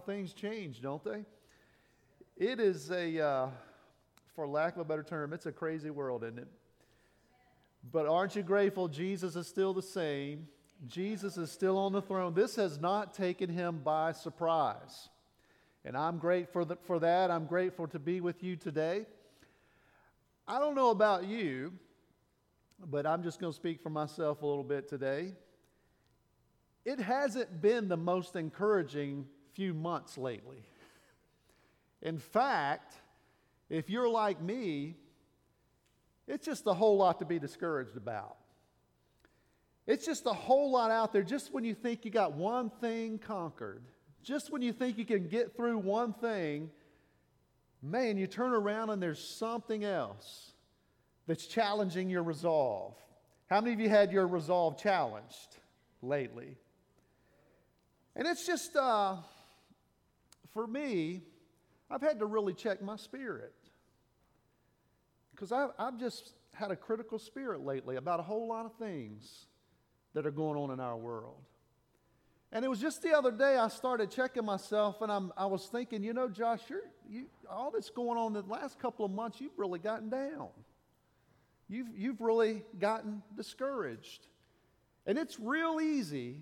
things change, don't they? It is a, uh, for lack of a better term, it's a crazy world, isn't it? But aren't you grateful Jesus is still the same? Jesus is still on the throne. This has not taken him by surprise. And I'm grateful for, for that. I'm grateful to be with you today. I don't know about you, but I'm just going to speak for myself a little bit today. It hasn't been the most encouraging few months lately. In fact, if you're like me, it's just a whole lot to be discouraged about. It's just a whole lot out there just when you think you got one thing conquered, just when you think you can get through one thing, man, you turn around and there's something else that's challenging your resolve. How many of you had your resolve challenged lately? And it's just, uh, for me, I've had to really check my spirit. Because I've just had a critical spirit lately about a whole lot of things that are going on in our world. And it was just the other day I started checking myself, and I'm, I was thinking, you know, Josh, you, all that's going on the last couple of months, you've really gotten down. You've, you've really gotten discouraged. And it's real easy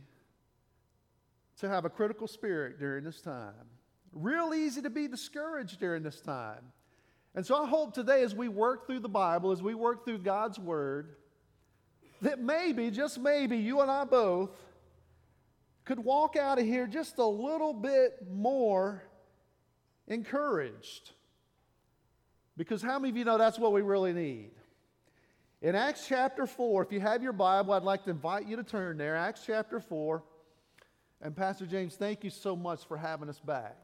to have a critical spirit during this time. Real easy to be discouraged during this time. And so I hope today, as we work through the Bible, as we work through God's Word, that maybe, just maybe, you and I both could walk out of here just a little bit more encouraged. Because how many of you know that's what we really need? In Acts chapter 4, if you have your Bible, I'd like to invite you to turn there. Acts chapter 4. And Pastor James, thank you so much for having us back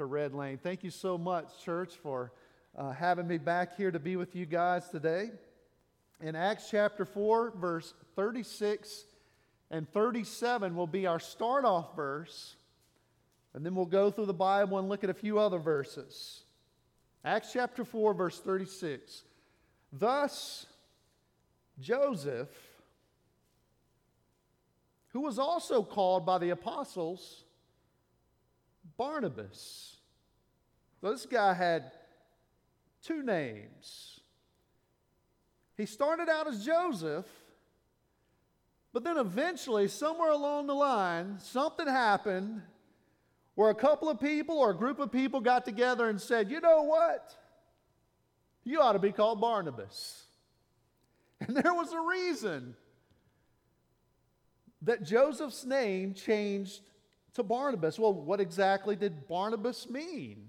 to Red Lane. Thank you so much, church, for uh, having me back here to be with you guys today. In Acts chapter 4, verse 36 and 37 will be our start off verse. And then we'll go through the Bible and look at a few other verses. Acts chapter 4, verse 36. Thus, Joseph, who was also called by the apostles Barnabas. This guy had two names. He started out as Joseph, but then eventually, somewhere along the line, something happened where a couple of people or a group of people got together and said, You know what? You ought to be called Barnabas. And there was a reason that Joseph's name changed to Barnabas. Well, what exactly did Barnabas mean?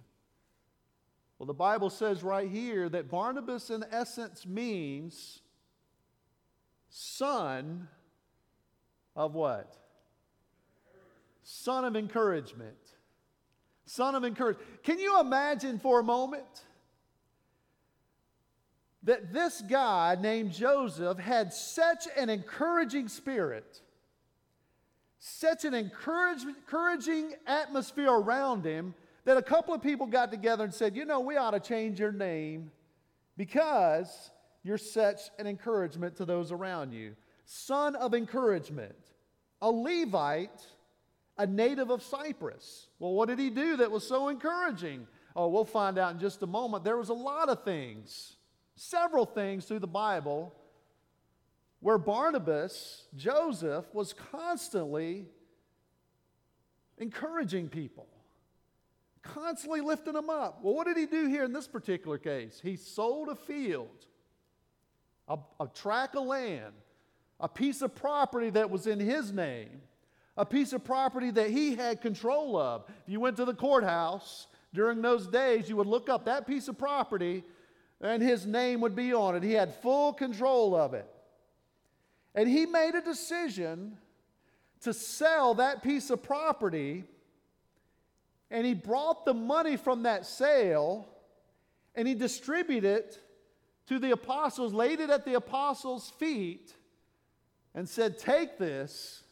Well, the Bible says right here that Barnabas, in essence, means son of what? Son of encouragement. Son of encouragement. Can you imagine for a moment that this guy named Joseph had such an encouraging spirit? Such an encouraging atmosphere around him that a couple of people got together and said, You know, we ought to change your name because you're such an encouragement to those around you. Son of encouragement, a Levite, a native of Cyprus. Well, what did he do that was so encouraging? Oh, we'll find out in just a moment. There was a lot of things, several things through the Bible where Barnabas, Joseph, was constantly encouraging people, constantly lifting them up. Well, what did he do here in this particular case? He sold a field, a, a tract of land, a piece of property that was in his name, a piece of property that he had control of. If you went to the courthouse during those days, you would look up that piece of property and his name would be on it. He had full control of it. And he made a decision to sell that piece of property. And he brought the money from that sale and he distributed it to the apostles, laid it at the apostles' feet, and said, Take this,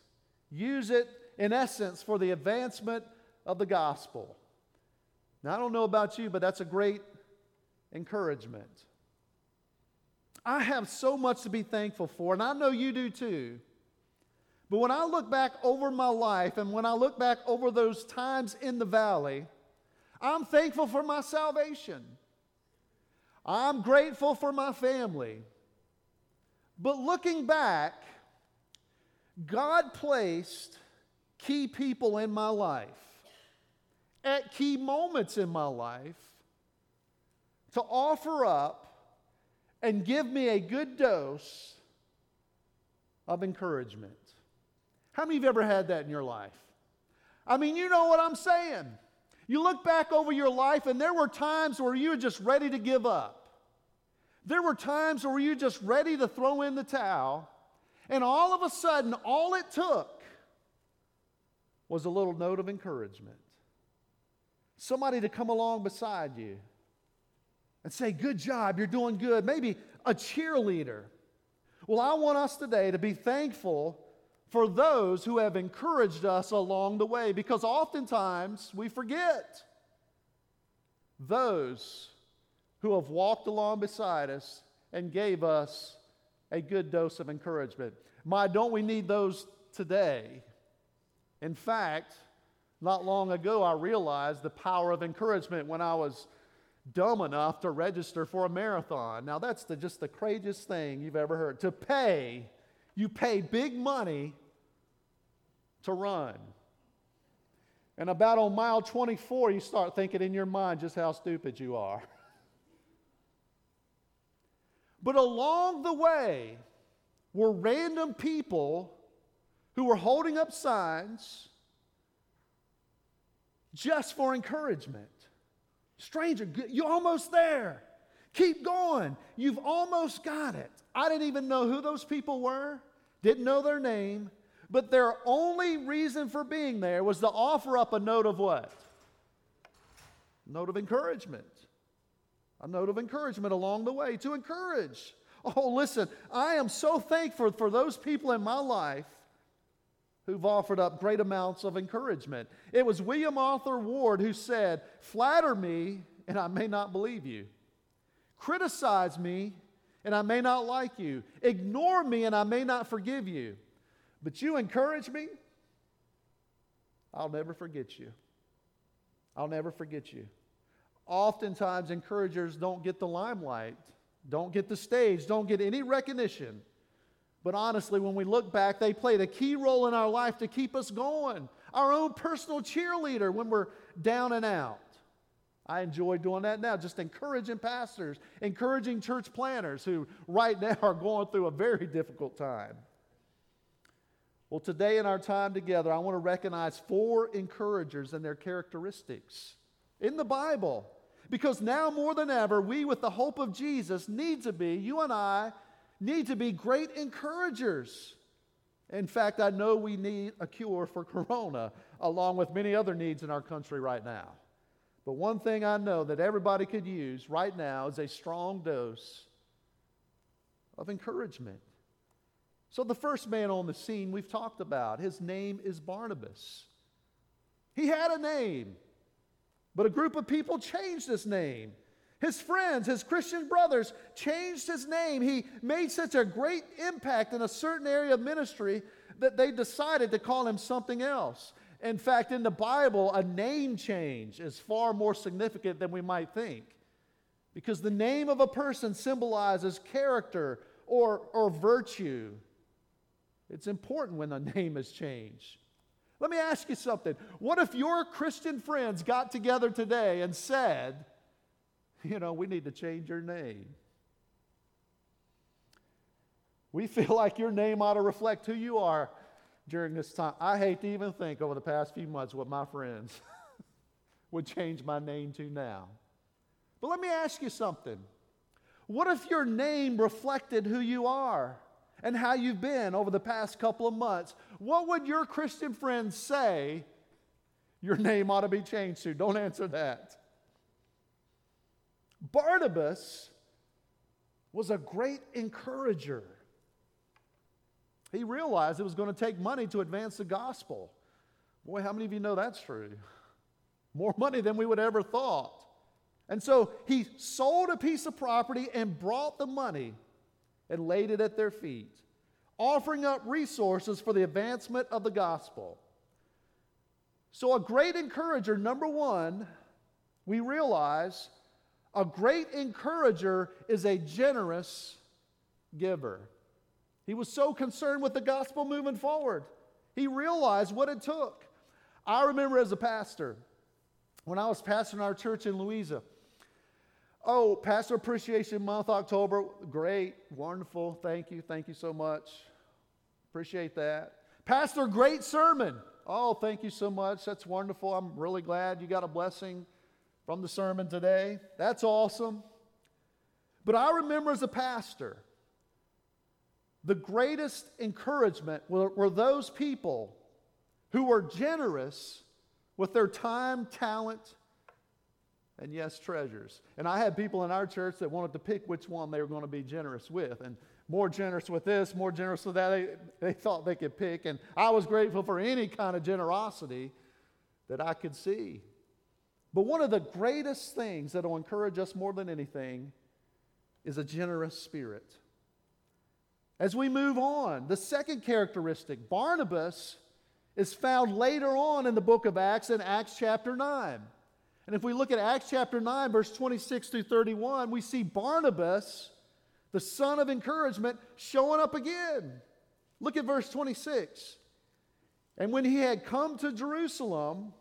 use it in essence for the advancement of the gospel. Now, I don't know about you, but that's a great encouragement. I have so much to be thankful for, and I know you do too. But when I look back over my life and when I look back over those times in the valley, I'm thankful for my salvation. I'm grateful for my family. But looking back, God placed key people in my life at key moments in my life to offer up and give me a good dose of encouragement. How many of you ever had that in your life? I mean, you know what I'm saying. You look back over your life, and there were times where you were just ready to give up. There were times where you were just ready to throw in the towel, and all of a sudden, all it took was a little note of encouragement. Somebody to come along beside you and say, Good job, you're doing good. Maybe a cheerleader. Well, I want us today to be thankful for those who have encouraged us along the way because oftentimes we forget those who have walked along beside us and gave us a good dose of encouragement. My, don't we need those today? In fact, not long ago, I realized the power of encouragement when I was dumb enough to register for a marathon. Now, that's the, just the craziest thing you've ever heard. To pay you pay big money to run. And about on mile 24, you start thinking in your mind just how stupid you are. But along the way were random people who were holding up signs just for encouragement. Stranger, you're almost there. Keep going. You've almost got it. I didn't even know who those people were didn't know their name, but their only reason for being there was to offer up a note of what? A note of encouragement. A note of encouragement along the way to encourage. Oh, listen, I am so thankful for those people in my life who've offered up great amounts of encouragement. It was William Arthur Ward who said, Flatter me, and I may not believe you. Criticize me, and I may not like you. Ignore me and I may not forgive you. But you encourage me, I'll never forget you. I'll never forget you. Oftentimes, encouragers don't get the limelight, don't get the stage, don't get any recognition. But honestly, when we look back, they played a key role in our life to keep us going. Our own personal cheerleader when we're down and out. I enjoy doing that now, just encouraging pastors, encouraging church planters who right now are going through a very difficult time. Well, today in our time together, I want to recognize four encouragers and their characteristics in the Bible. Because now more than ever, we, with the hope of Jesus, need to be, you and I, need to be great encouragers. In fact, I know we need a cure for corona, along with many other needs in our country right now. But one thing I know that everybody could use right now is a strong dose of encouragement. So, the first man on the scene we've talked about, his name is Barnabas. He had a name, but a group of people changed his name. His friends, his Christian brothers, changed his name. He made such a great impact in a certain area of ministry that they decided to call him something else. In fact, in the Bible, a name change is far more significant than we might think because the name of a person symbolizes character or, or virtue. It's important when a name is changed. Let me ask you something. What if your Christian friends got together today and said, you know, we need to change your name? We feel like your name ought to reflect who you are during this time. I hate to even think over the past few months what my friends would change my name to now. But let me ask you something. What if your name reflected who you are and how you've been over the past couple of months? What would your Christian friends say your name ought to be changed to? Don't answer that. Barnabas was a great encourager. He realized it was going to take money to advance the gospel. Boy, how many of you know that's true? More money than we would ever thought. And so he sold a piece of property and brought the money and laid it at their feet. offering up resources for the advancement of the gospel. So, a great encourager, number one, we realize a great encourager is a generous giver. He was so concerned with the gospel moving forward. He realized what it took. I remember as a pastor, when I was pastoring our church in Louisa, oh, Pastor Appreciation Month, October, great, wonderful, thank you, thank you so much. Appreciate that. Pastor, great sermon. Oh, thank you so much. That's wonderful. I'm really glad you got a blessing from the sermon today. That's awesome. But I remember as a pastor, the greatest encouragement were, were those people who were generous with their time, talent, and yes, treasures. And I had people in our church that wanted to pick which one they were going to be generous with. And more generous with this, more generous with that. They, they thought they could pick. And I was grateful for any kind of generosity that I could see. But one of the greatest things that will encourage us more than anything is a generous spirit. As we move on, the second characteristic, Barnabas, is found later on in the book of Acts in Acts chapter 9. And if we look at Acts chapter 9, verse 26 through 31, we see Barnabas, the son of encouragement, showing up again. Look at verse 26. And when he had come to Jerusalem,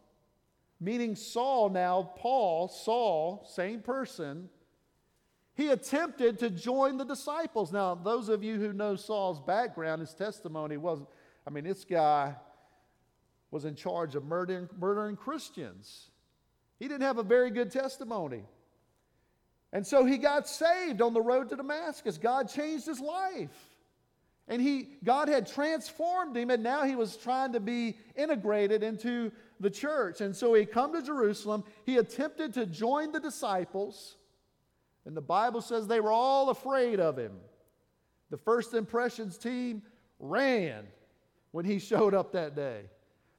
meaning Saul now, Paul, Saul, same person, he attempted to join the disciples. Now, those of you who know Saul's background, his testimony wasn't, I mean, this guy was in charge of murdering, murdering Christians. He didn't have a very good testimony. And so he got saved on the road to Damascus. God changed his life. And he, God had transformed him, and now he was trying to be integrated into the church. And so he come to Jerusalem. He attempted to join the disciples. And the Bible says they were all afraid of him. The first impressions team ran when he showed up that day.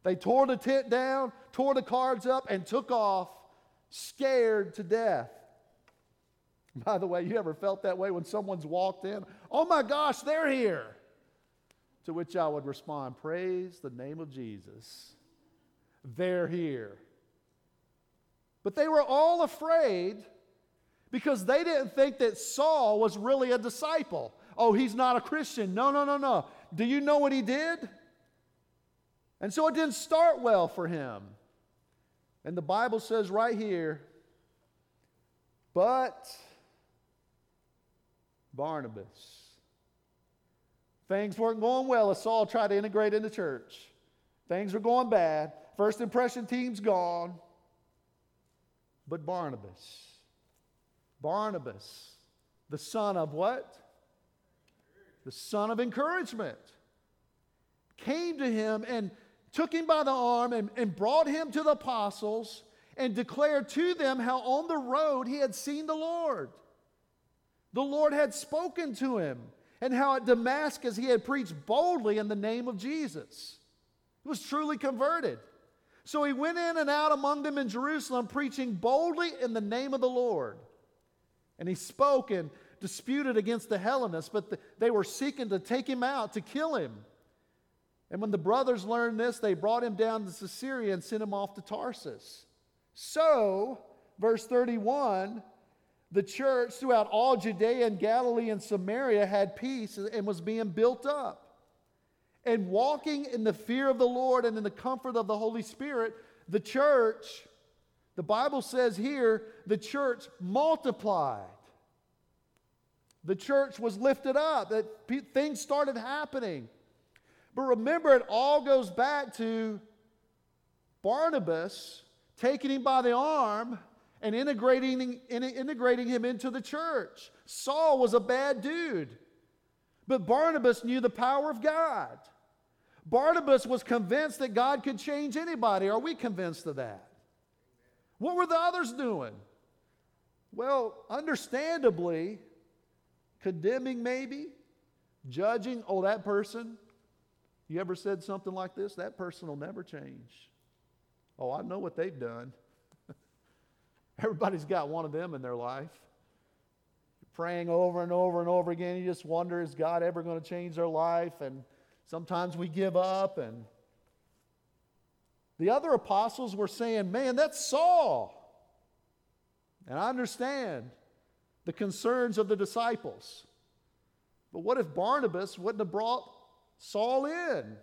They tore the tent down, tore the cards up, and took off, scared to death. By the way, you ever felt that way when someone's walked in? Oh my gosh, they're here. To which I would respond, Praise the name of Jesus. They're here. But they were all afraid because they didn't think that Saul was really a disciple. Oh, he's not a Christian. No, no, no, no. Do you know what he did? And so it didn't start well for him. And the Bible says right here, but Barnabas. Things weren't going well as Saul tried to integrate in the church. Things were going bad. First impression team's gone. But Barnabas Barnabas, the son of what? The son of encouragement, came to him and took him by the arm and, and brought him to the apostles and declared to them how on the road he had seen the Lord. The Lord had spoken to him, and how at Damascus he had preached boldly in the name of Jesus. He was truly converted. So he went in and out among them in Jerusalem, preaching boldly in the name of the Lord. And he spoke and disputed against the Hellenists, but the, they were seeking to take him out, to kill him. And when the brothers learned this, they brought him down to Caesarea and sent him off to Tarsus. So, verse 31, the church throughout all Judea and Galilee and Samaria had peace and was being built up. And walking in the fear of the Lord and in the comfort of the Holy Spirit, the church the Bible says here the church multiplied. The church was lifted up, that things started happening. But remember, it all goes back to Barnabas taking him by the arm and integrating, integrating him into the church. Saul was a bad dude, but Barnabas knew the power of God. Barnabas was convinced that God could change anybody. Are we convinced of that? What were the others doing? Well, understandably, condemning maybe, judging, oh, that person. You ever said something like this? That person will never change. Oh, I know what they've done. Everybody's got one of them in their life. praying over and over and over again. You just wonder, is God ever going to change their life? And sometimes we give up. And the other apostles were saying, man, that's Saul. And I understand the concerns of the disciples. But what if Barnabas wouldn't have brought Saul in?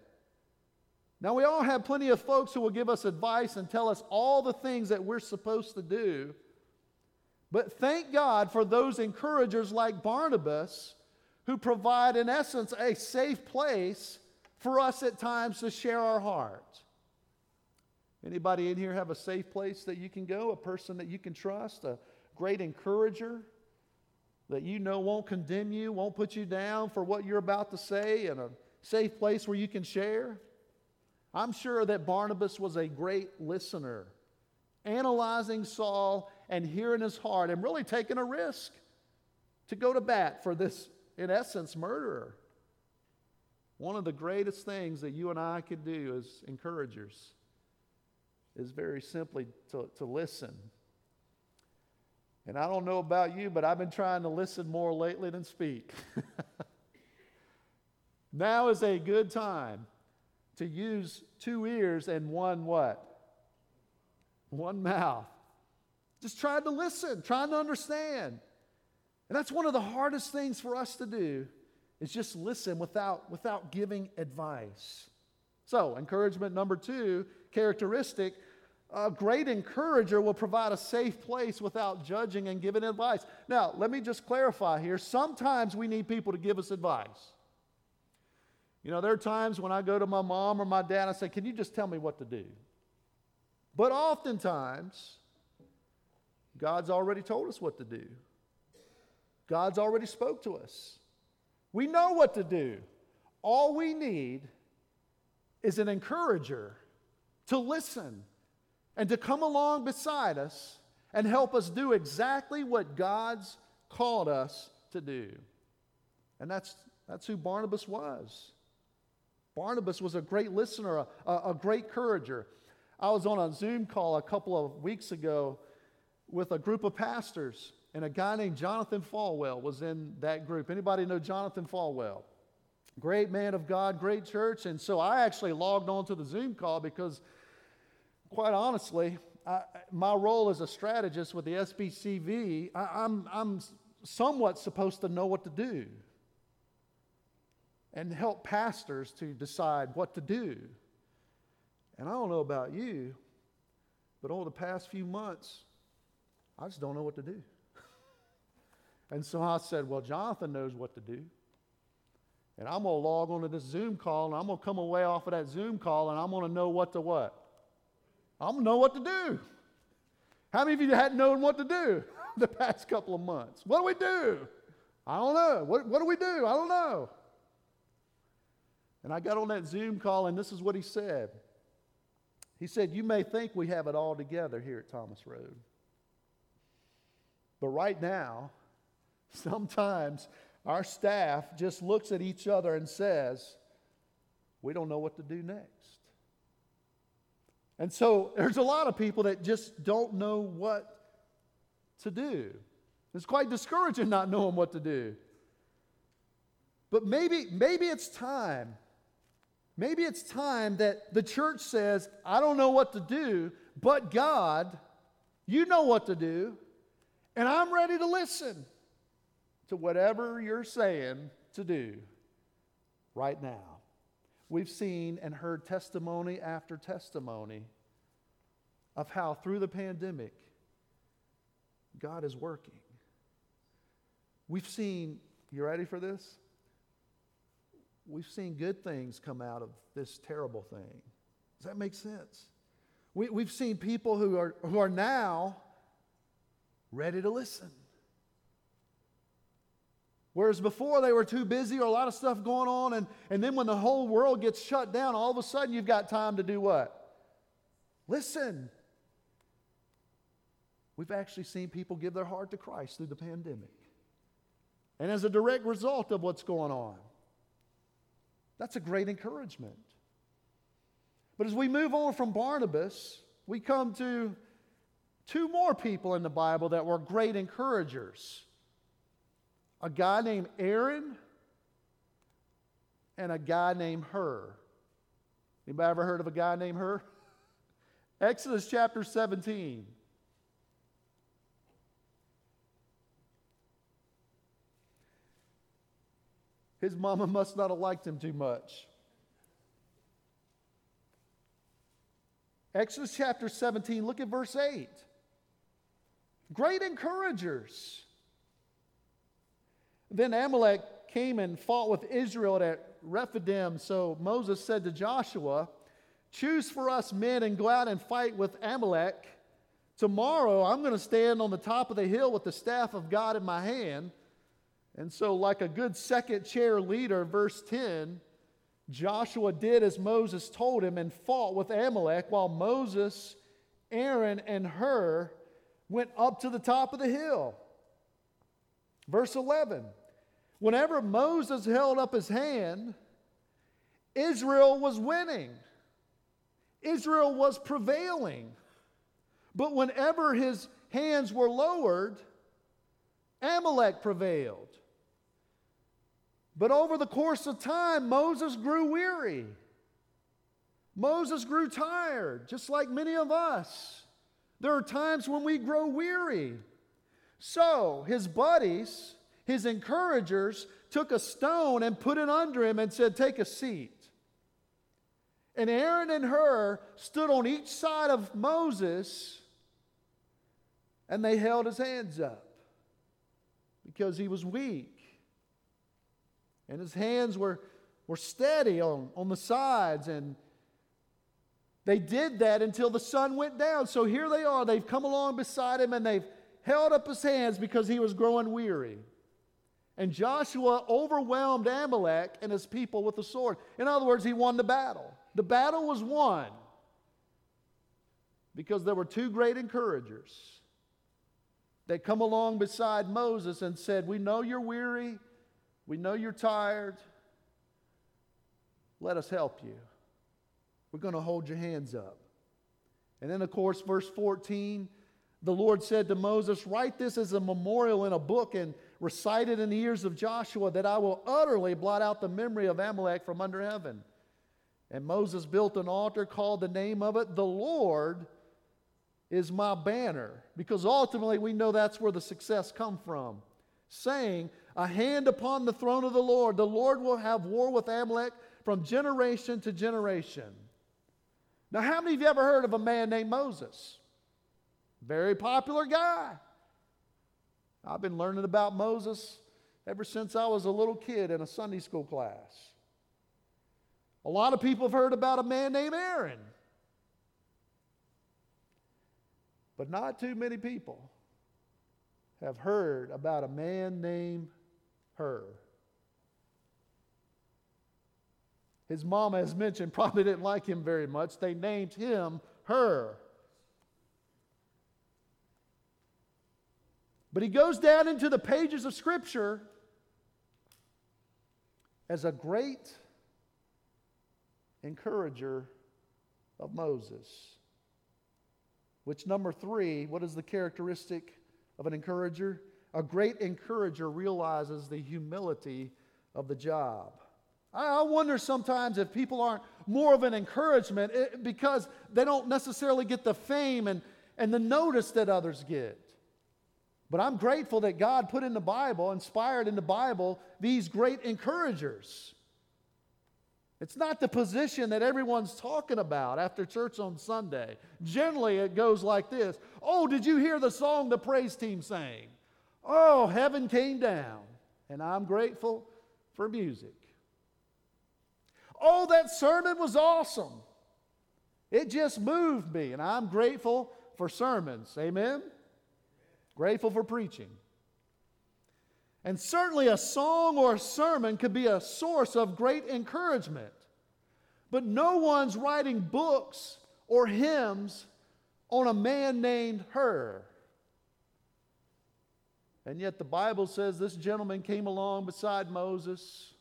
Now, we all have plenty of folks who will give us advice and tell us all the things that we're supposed to do. But thank God for those encouragers like Barnabas who provide, in essence, a safe place for us at times to share our heart. Anybody in here have a safe place that you can go, a person that you can trust, a great encourager that you know won't condemn you, won't put you down for what you're about to say, and a safe place where you can share? I'm sure that Barnabas was a great listener, analyzing Saul and hearing his heart and really taking a risk to go to bat for this, in essence, murderer. One of the greatest things that you and I could do as encouragers is very simply to, to listen. And I don't know about you, but I've been trying to listen more lately than speak. now is a good time to use two ears and one what? One mouth. Just trying to listen, trying to understand. And that's one of the hardest things for us to do is just listen without, without giving advice. So, encouragement number two, characteristic, a great encourager will provide a safe place without judging and giving advice. Now, let me just clarify here. Sometimes we need people to give us advice. You know, there are times when I go to my mom or my dad, I say, Can you just tell me what to do? But oftentimes, God's already told us what to do. God's already spoke to us. We know what to do. All we need is an encourager to listen and to come along beside us and help us do exactly what God's called us to do. And that's, that's who Barnabas was. Barnabas was a great listener, a, a, great encourager. I was on a Zoom call a couple of weeks ago with a group of pastors, and a guy named Jonathan Falwell was in that group. Anybody know Jonathan Falwell? Great man of God, great church. And so I actually logged on to the Zoom call because, quite honestly, I, my role as a strategist with the SBCV, I, I'm, I'm somewhat supposed to know what to do and help pastors to decide what to do. And I don't know about you, but over the past few months, I just don't know what to do. and so I said, Well, Jonathan knows what to do. And I'm going to log onto this Zoom call, and I'm going to come away off of that Zoom call, and I'm going to know what to what? I'm going to know what to do. How many of you hadn't known what to do the past couple of months? What do we do? I don't know. What, what do we do? I don't know. And I got on that Zoom call, and this is what he said. He said, You may think we have it all together here at Thomas Road. But right now, sometimes our staff just looks at each other and says, We don't know what to do next. And so there's a lot of people that just don't know what to do. It's quite discouraging not knowing what to do. But maybe, maybe it's time Maybe it's time that the church says, I don't know what to do, but God, you know what to do, and I'm ready to listen to whatever you're saying to do right now. We've seen and heard testimony after testimony of how through the pandemic, God is working. We've seen, you ready for this? We've seen good things come out of this terrible thing. Does that make sense? We, we've seen people who are, who are now ready to listen. Whereas before they were too busy or a lot of stuff going on, and, and then when the whole world gets shut down, all of a sudden you've got time to do what? Listen. We've actually seen people give their heart to Christ through the pandemic. And as a direct result of what's going on. That's a great encouragement. But as we move on from Barnabas, we come to two more people in the Bible that were great encouragers. a guy named Aaron and a guy named Hur. Anybody ever heard of a guy named Hur? Exodus chapter 17. His mama must not have liked him too much. Exodus chapter 17, look at verse 8. Great encouragers. Then Amalek came and fought with Israel at Rephidim. So Moses said to Joshua, Choose for us men and go out and fight with Amalek. Tomorrow I'm going to stand on the top of the hill with the staff of God in my hand. And so, like a good second chair leader, verse 10, Joshua did as Moses told him and fought with Amalek while Moses, Aaron, and Hur went up to the top of the hill. Verse 11 Whenever Moses held up his hand, Israel was winning. Israel was prevailing. But whenever his hands were lowered, Amalek prevailed. But over the course of time, Moses grew weary. Moses grew tired, just like many of us. There are times when we grow weary. So his buddies, his encouragers, took a stone and put it under him and said, Take a seat. And Aaron and Hur stood on each side of Moses and they held his hands up because he was weak. And his hands were, were steady on, on the sides. And they did that until the sun went down. So here they are. They've come along beside him and they've held up his hands because he was growing weary. And Joshua overwhelmed Amalek and his people with the sword. In other words, he won the battle. The battle was won because there were two great encouragers that come along beside Moses and said, We know you're weary, we know you're tired. Let us help you. We're going to hold your hands up. And then, of course, verse 14 the Lord said to Moses, Write this as a memorial in a book and recite it in the ears of Joshua, that I will utterly blot out the memory of Amalek from under heaven. And Moses built an altar, called the name of it, The Lord is my banner. Because ultimately we know that's where the success come from. Saying, A hand upon the throne of the Lord. The Lord will have war with Amalek from generation to generation. Now, how many of you ever heard of a man named Moses? Very popular guy. I've been learning about Moses ever since I was a little kid in a Sunday school class. A lot of people have heard about a man named Aaron, but not too many people have heard about a man named Hur. His mama, as mentioned, probably didn't like him very much. They named him her. But he goes down into the pages of Scripture as a great encourager of Moses. Which, number three, what is the characteristic of an encourager? A great encourager realizes the humility of the job. I wonder sometimes if people aren't more of an encouragement eh, because they don't necessarily get the fame and, and the notice that others get. But I'm grateful that God put in the Bible, inspired in the Bible, these great encouragers. It's not the position that everyone's talking about after church on Sunday. Generally, it goes like this Oh, did you hear the song the praise team sang? Oh, heaven came down. And I'm grateful for music. Oh, that sermon was awesome. It just moved me, and I'm grateful for sermons. Amen? Grateful for preaching. And certainly a song or a sermon could be a source of great encouragement. But no one's writing books or hymns on a man named Hur. And yet the Bible says this gentleman came along beside Moses.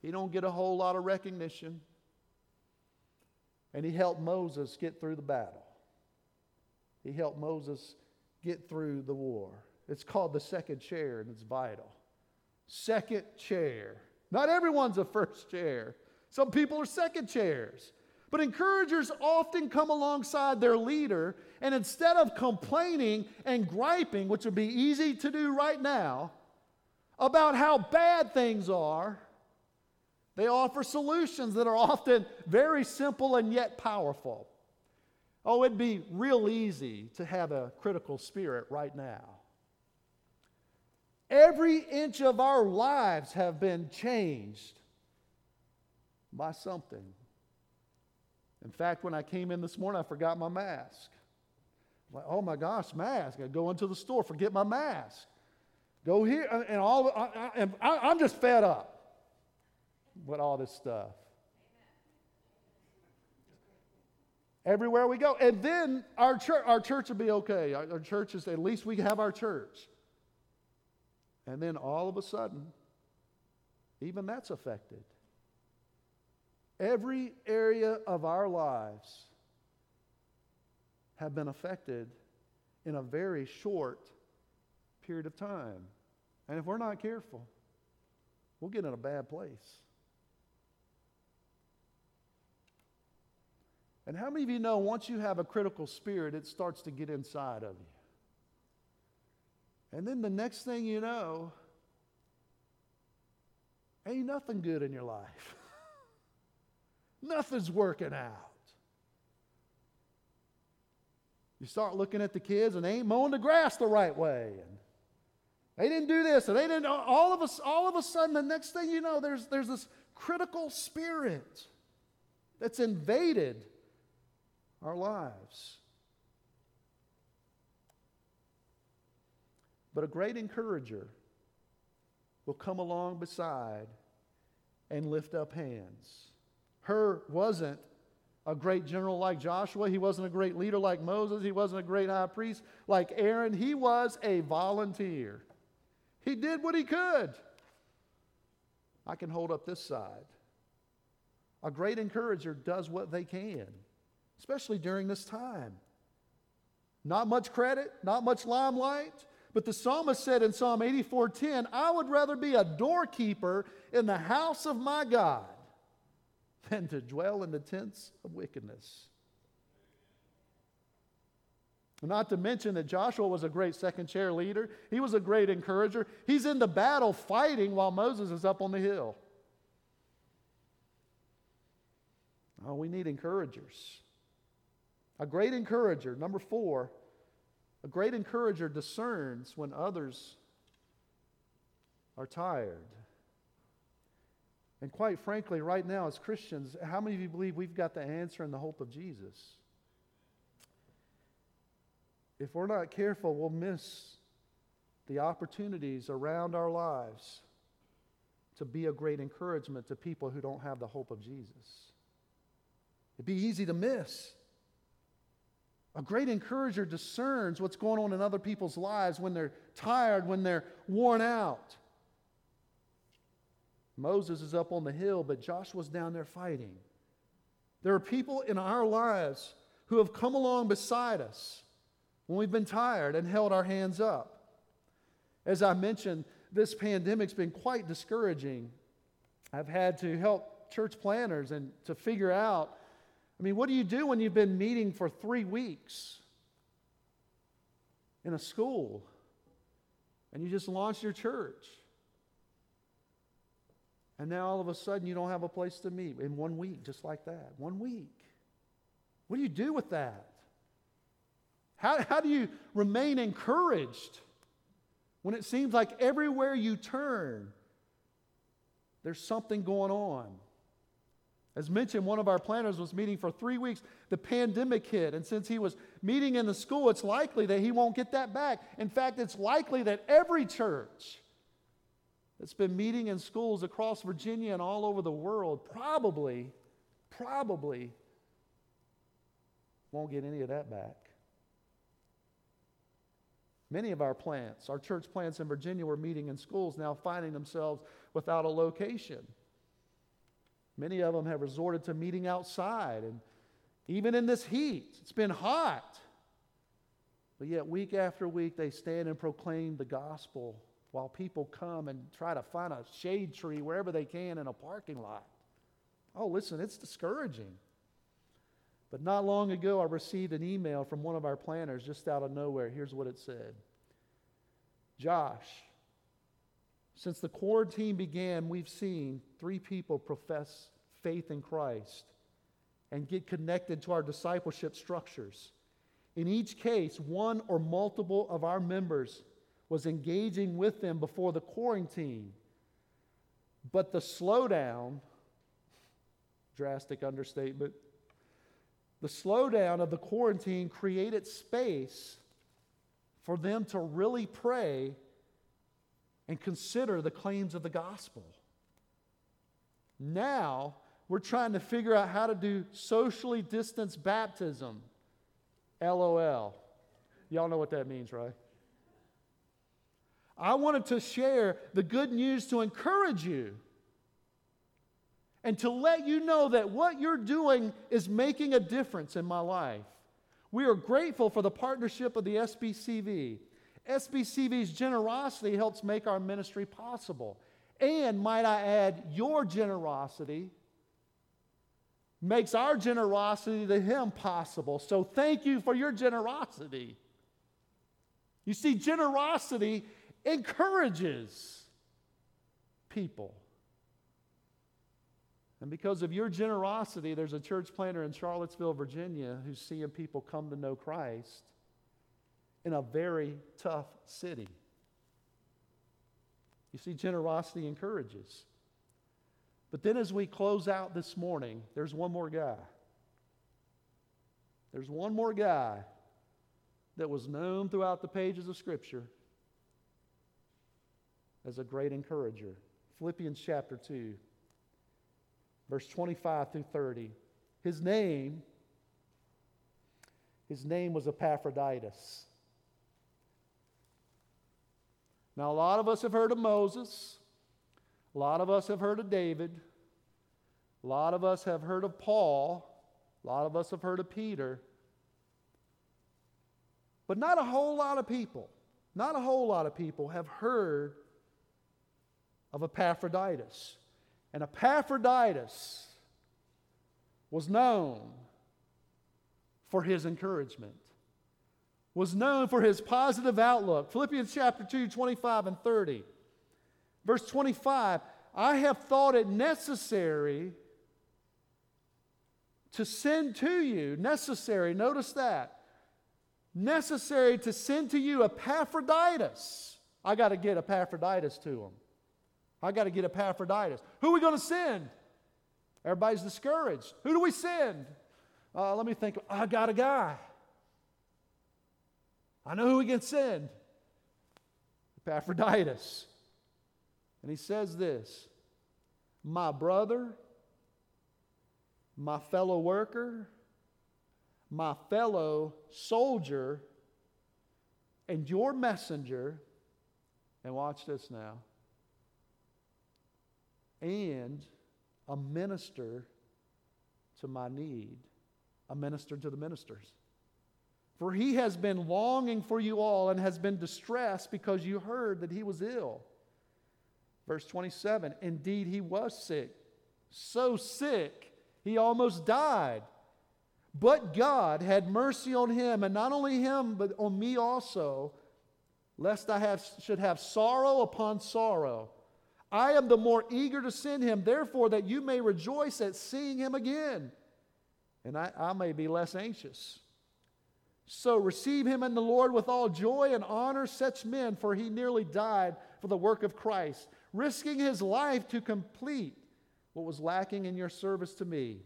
He don't get a whole lot of recognition. And he helped Moses get through the battle. He helped Moses get through the war. It's called the second chair, and it's vital. second chair. Not everyone's a first chair. Some people are second chairs. But encouragers often come alongside their leader, and instead of complaining and griping, which would be easy to do right now, about how bad things are, they offer solutions that are often very simple and yet powerful. Oh, it'd be real easy to have a critical spirit right now. Every inch of our lives have been changed by something. In fact, when I came in this morning, I forgot my mask. Like, oh my gosh, mask. I go into the store, forget my mask. Go here, uh, and all, uh, uh, I, I, I'm just fed up with all this stuff. Everywhere we go. And then our church, our church will be okay. Our, our church is, at least we have our church. And then all of a sudden, even that's affected. Every area of our lives have been affected in a very short period of time. And if we're not careful, we'll get in a bad place. And how many of you know once you have a critical spirit, it starts to get inside of you? And then the next thing you know, ain't nothing good in your life. Nothing's working out. You start looking at the kids and they ain't mowing the grass the right way. And they didn't do this, and they didn't. All of us, all of a sudden, the next thing you know, there's, there's this critical spirit that's invaded our lives. But a great encourager will come along beside and lift up hands. Hur wasn't a great general like Joshua. He wasn't a great leader like Moses. He wasn't a great high priest like Aaron. He was a volunteer. He did what he could. I can hold up this side. A great encourager does what they can, especially during this time. Not much credit, not much limelight, but the psalmist said in Psalm 84:10, "I would rather be a doorkeeper in the house of my God than to dwell in the tents of wickedness." Not to mention that Joshua was a great second chair leader. He was a great encourager. He's in the battle fighting while Moses is up on the hill. Oh, we need encouragers. A great encourager, number four, a great encourager discerns when others are tired. And quite frankly, right now as Christians, how many of you believe we've got the answer and the hope of Jesus? if we're not careful, we'll miss the opportunities around our lives to be a great encouragement to people who don't have the hope of Jesus. It'd be easy to miss. A great encourager discerns what's going on in other people's lives when they're tired, when they're worn out. Moses is up on the hill, but Joshua's down there fighting. There are people in our lives who have come along beside us when we've been tired and held our hands up. As I mentioned, this pandemic's been quite discouraging. I've had to help church planters and to figure out I mean, what do you do when you've been meeting for three weeks in a school and you just launched your church? And now all of a sudden you don't have a place to meet in one week, just like that. One week. What do you do with that? How, how do you remain encouraged when it seems like everywhere you turn, there's something going on? As mentioned, one of our planters was meeting for three weeks. The pandemic hit, and since he was meeting in the school, it's likely that he won't get that back. In fact, it's likely that every church that's been meeting in schools across Virginia and all over the world probably, probably won't get any of that back. Many of our plants, our church plants in Virginia, were meeting in schools now finding themselves without a location. Many of them have resorted to meeting outside. And even in this heat, it's been hot. But yet, week after week, they stand and proclaim the gospel while people come and try to find a shade tree wherever they can in a parking lot. Oh, listen, it's discouraging. But not long ago, I received an email from one of our planters just out of nowhere. Here's what it said Josh, since the quarantine began, we've seen three people profess faith in Christ and get connected to our discipleship structures. In each case, one or multiple of our members was engaging with them before the quarantine. But the slowdown, drastic understatement, the slowdown of the quarantine created space for them to really pray and consider the claims of the gospel. Now, we're trying to figure out how to do socially distanced baptism. LOL. Y'all know what that means, right? I wanted to share the good news to encourage you and to let you know that what you're doing is making a difference in my life. We are grateful for the partnership of the SBCV. SBCV's generosity helps make our ministry possible. And might I add, your generosity makes our generosity to Him possible. So thank you for your generosity. You see, generosity encourages people. And because of your generosity, there's a church planter in Charlottesville, Virginia, who's seeing people come to know Christ in a very tough city. You see, generosity encourages. But then as we close out this morning, there's one more guy. There's one more guy that was known throughout the pages of Scripture as a great encourager. Philippians chapter 2, verse 25 through 30. His name, his name was Epaphroditus. Now, a lot of us have heard of Moses. A lot of us have heard of David. A lot of us have heard of Paul. A lot of us have heard of Peter. But not a whole lot of people, not a whole lot of people have heard of Epaphroditus. And Epaphroditus was known for his encouragement, was known for his positive outlook. Philippians chapter 2, 25 and 30. Verse 25 I have thought it necessary to send to you, necessary, notice that, necessary to send to you Epaphroditus. I got to get Epaphroditus to him. I got to get Epaphroditus. Who are we going to send? Everybody's discouraged. Who do we send? Uh, let me think. I got a guy. I know who we can send Epaphroditus. And he says this My brother, my fellow worker, my fellow soldier, and your messenger, and watch this now, and a minister to my need, a minister to the ministers. For he has been longing for you all and has been distressed because you heard that he was ill. Verse 27 Indeed, he was sick, so sick, he almost died. But God had mercy on him, and not only him, but on me also, lest I have, should have sorrow upon sorrow. I am the more eager to send him, therefore, that you may rejoice at seeing him again, and I, I may be less anxious. So receive him in the Lord with all joy and honor such men, for he nearly died for the work of Christ, risking his life to complete what was lacking in your service to me.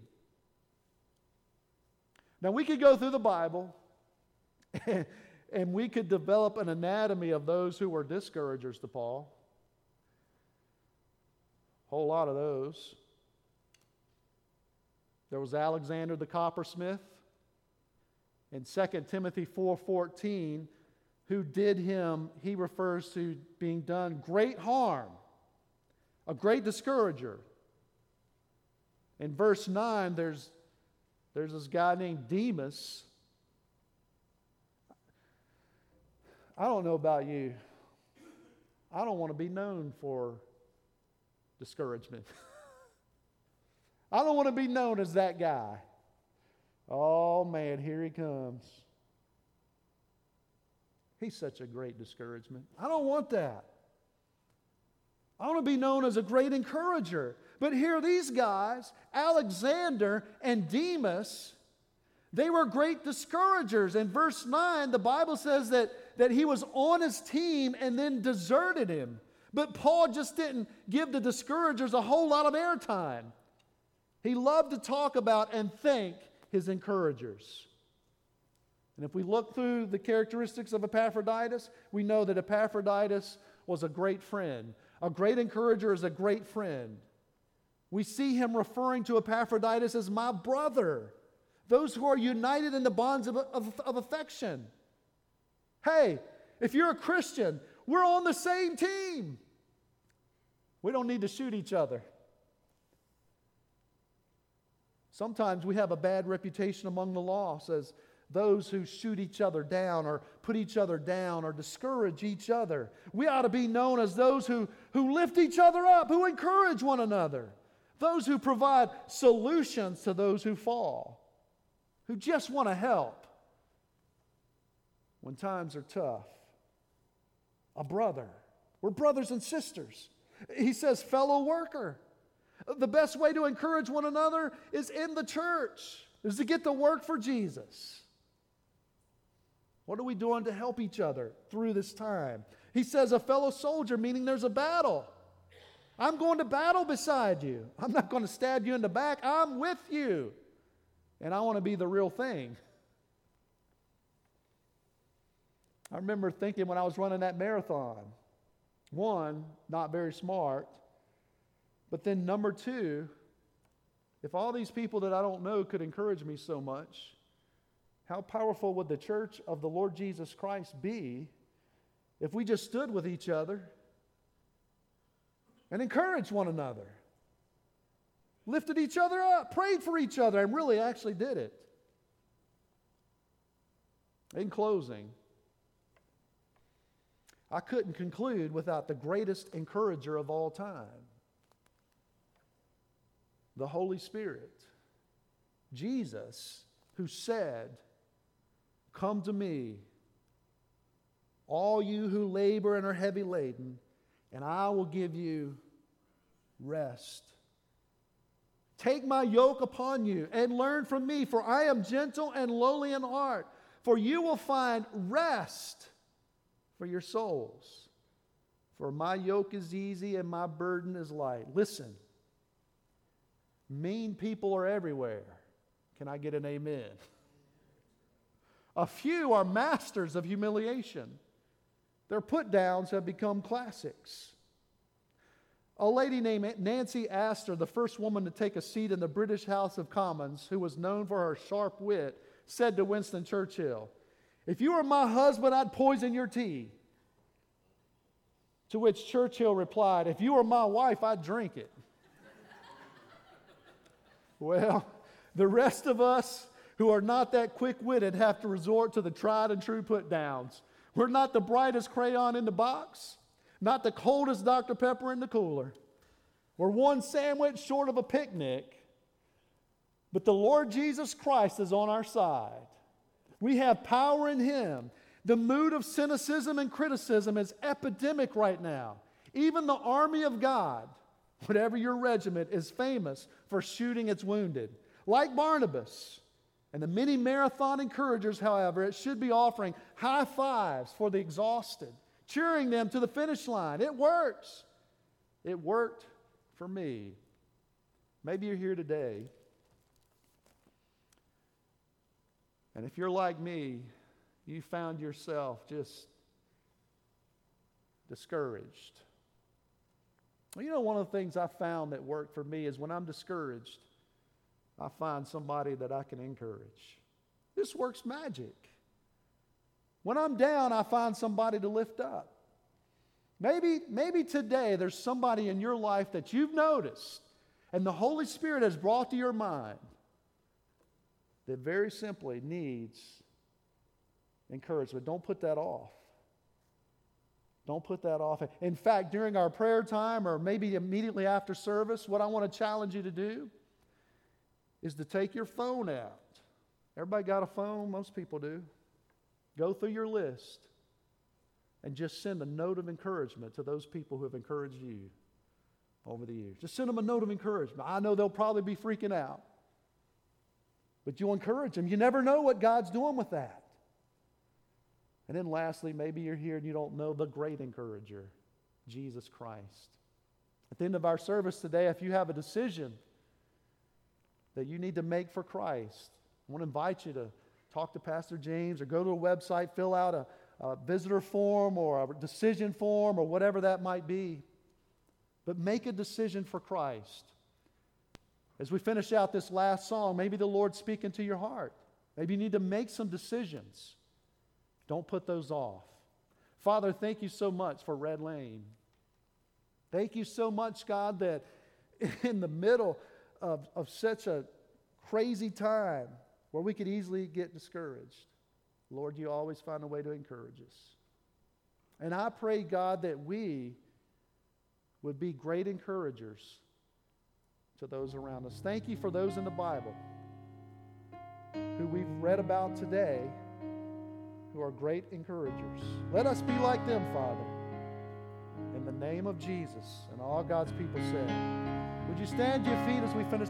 Now, we could go through the Bible and, we could develop an anatomy of those who were discouragers to Paul. Whole lot of those. There was Alexander the coppersmith in 2 Timothy 4:14 who did him he refers to being done great harm a great discourager. In verse 9 there's there's this guy named Demas. I don't know about you. I don't want to be known for discouragement. I don't want to be known as that guy. Oh man, here he comes. He's such a great discouragement. I don't want that. I want to be known as a great encourager. But here, these guys, Alexander and Demas, they were great discouragers. In verse 9, the Bible says that, that he was on his team and then deserted him. But Paul just didn't give the discouragers a whole lot of airtime. He loved to talk about and thank his encouragers. And if we look through the characteristics of Epaphroditus, we know that Epaphroditus was a great friend. A great encourager is a great friend. We see him referring to Epaphroditus as my brother, those who are united in the bonds of, of, of affection. Hey, if you're a Christian, we're on the same team. We don't need to shoot each other. Sometimes we have a bad reputation among the lost as those who shoot each other down or put each other down or discourage each other. We ought to be known as those who, who lift each other up, who encourage one another, those who provide solutions to those who fall, who just want to help when times are tough. A brother. We're brothers and sisters. He says, fellow worker. The best way to encourage one another is in the church, is to get to work for Jesus. What are we doing to help each other through this time? He says, a fellow soldier, meaning there's a battle. I'm going to battle beside you. I'm not going to stab you in the back. I'm with you. And I want to be the real thing. I remember thinking when I was running that marathon one, not very smart. But then, number two, if all these people that I don't know could encourage me so much, how powerful would the church of the Lord Jesus Christ be if we just stood with each other and encouraged one another, lifted each other up, prayed for each other, and really actually did it? In closing, I couldn't conclude without the greatest encourager of all time the Holy Spirit. Jesus, who said, Come to me, all you who labor and are heavy laden, and I will give you rest. Take my yoke upon you and learn from me, for I am gentle and lowly in heart, for you will find rest for your souls. For my yoke is easy and my burden is light. Listen, mean people are everywhere. Can I get an amen? A few are masters of humiliation. Their put downs have become classics. A lady named Nancy Astor, the first woman to take a seat in the British House of Commons, who was known for her sharp wit, said to Winston Churchill, if you were my husband, I'd poison your tea. To which Churchill replied, If you were my wife, I'd drink it. well, the rest of us who are not that quick witted have to resort to the tried and true put downs. We're not the brightest crayon in the box, not the coldest Dr. Pepper in the cooler. We're one sandwich short of a picnic, but the Lord Jesus Christ is on our side. We have power in Him. The mood of cynicism and criticism is epidemic right now. Even the army of God, whatever your regiment, is famous for shooting its wounded. Like Barnabas and the many marathon encouragers, however, it should be offering high fives for the exhausted, cheering them to the finish line. It works. It worked for me. Maybe you're here today And if you're like me, you found yourself just discouraged. Well, you know, one of the things I found that worked for me is when I'm discouraged, I find somebody that I can encourage. This works magic. When I'm down, I find somebody to lift up. Maybe, maybe today there's somebody in your life that you've noticed and the Holy Spirit has brought to your mind that very simply needs encouragement. Don't put that off. Don't put that off. In fact, during our prayer time or maybe immediately after service, what I want to challenge you to do is to take your phone out. Everybody got a phone? Most people do. Go through your list and just send a note of encouragement to those people who have encouraged you over the years. Just send them a note of encouragement. I know they'll probably be freaking out, but you encourage them. You never know what God's doing with that. And then lastly, maybe you're here and you don't know the great encourager, Jesus Christ. At the end of our service today, if you have a decision that you need to make for Christ, I want to invite you to talk to Pastor James or go to a website, fill out a, a visitor form or a decision form or whatever that might be. But make a decision for Christ. As we finish out this last song, maybe the Lord's speaking to your heart. Maybe you need to make some decisions. Don't put those off. Father, thank you so much for Red Lane. Thank you so much, God, that in the middle of, of such a crazy time where we could easily get discouraged, Lord, you always find a way to encourage us. And I pray, God, that we would be great encouragers to those around us. Thank you for those in the Bible who we've read about today who are great encouragers. Let us be like them, Father. In the name of Jesus and all God's people said. Would you stand to your feet as we finish?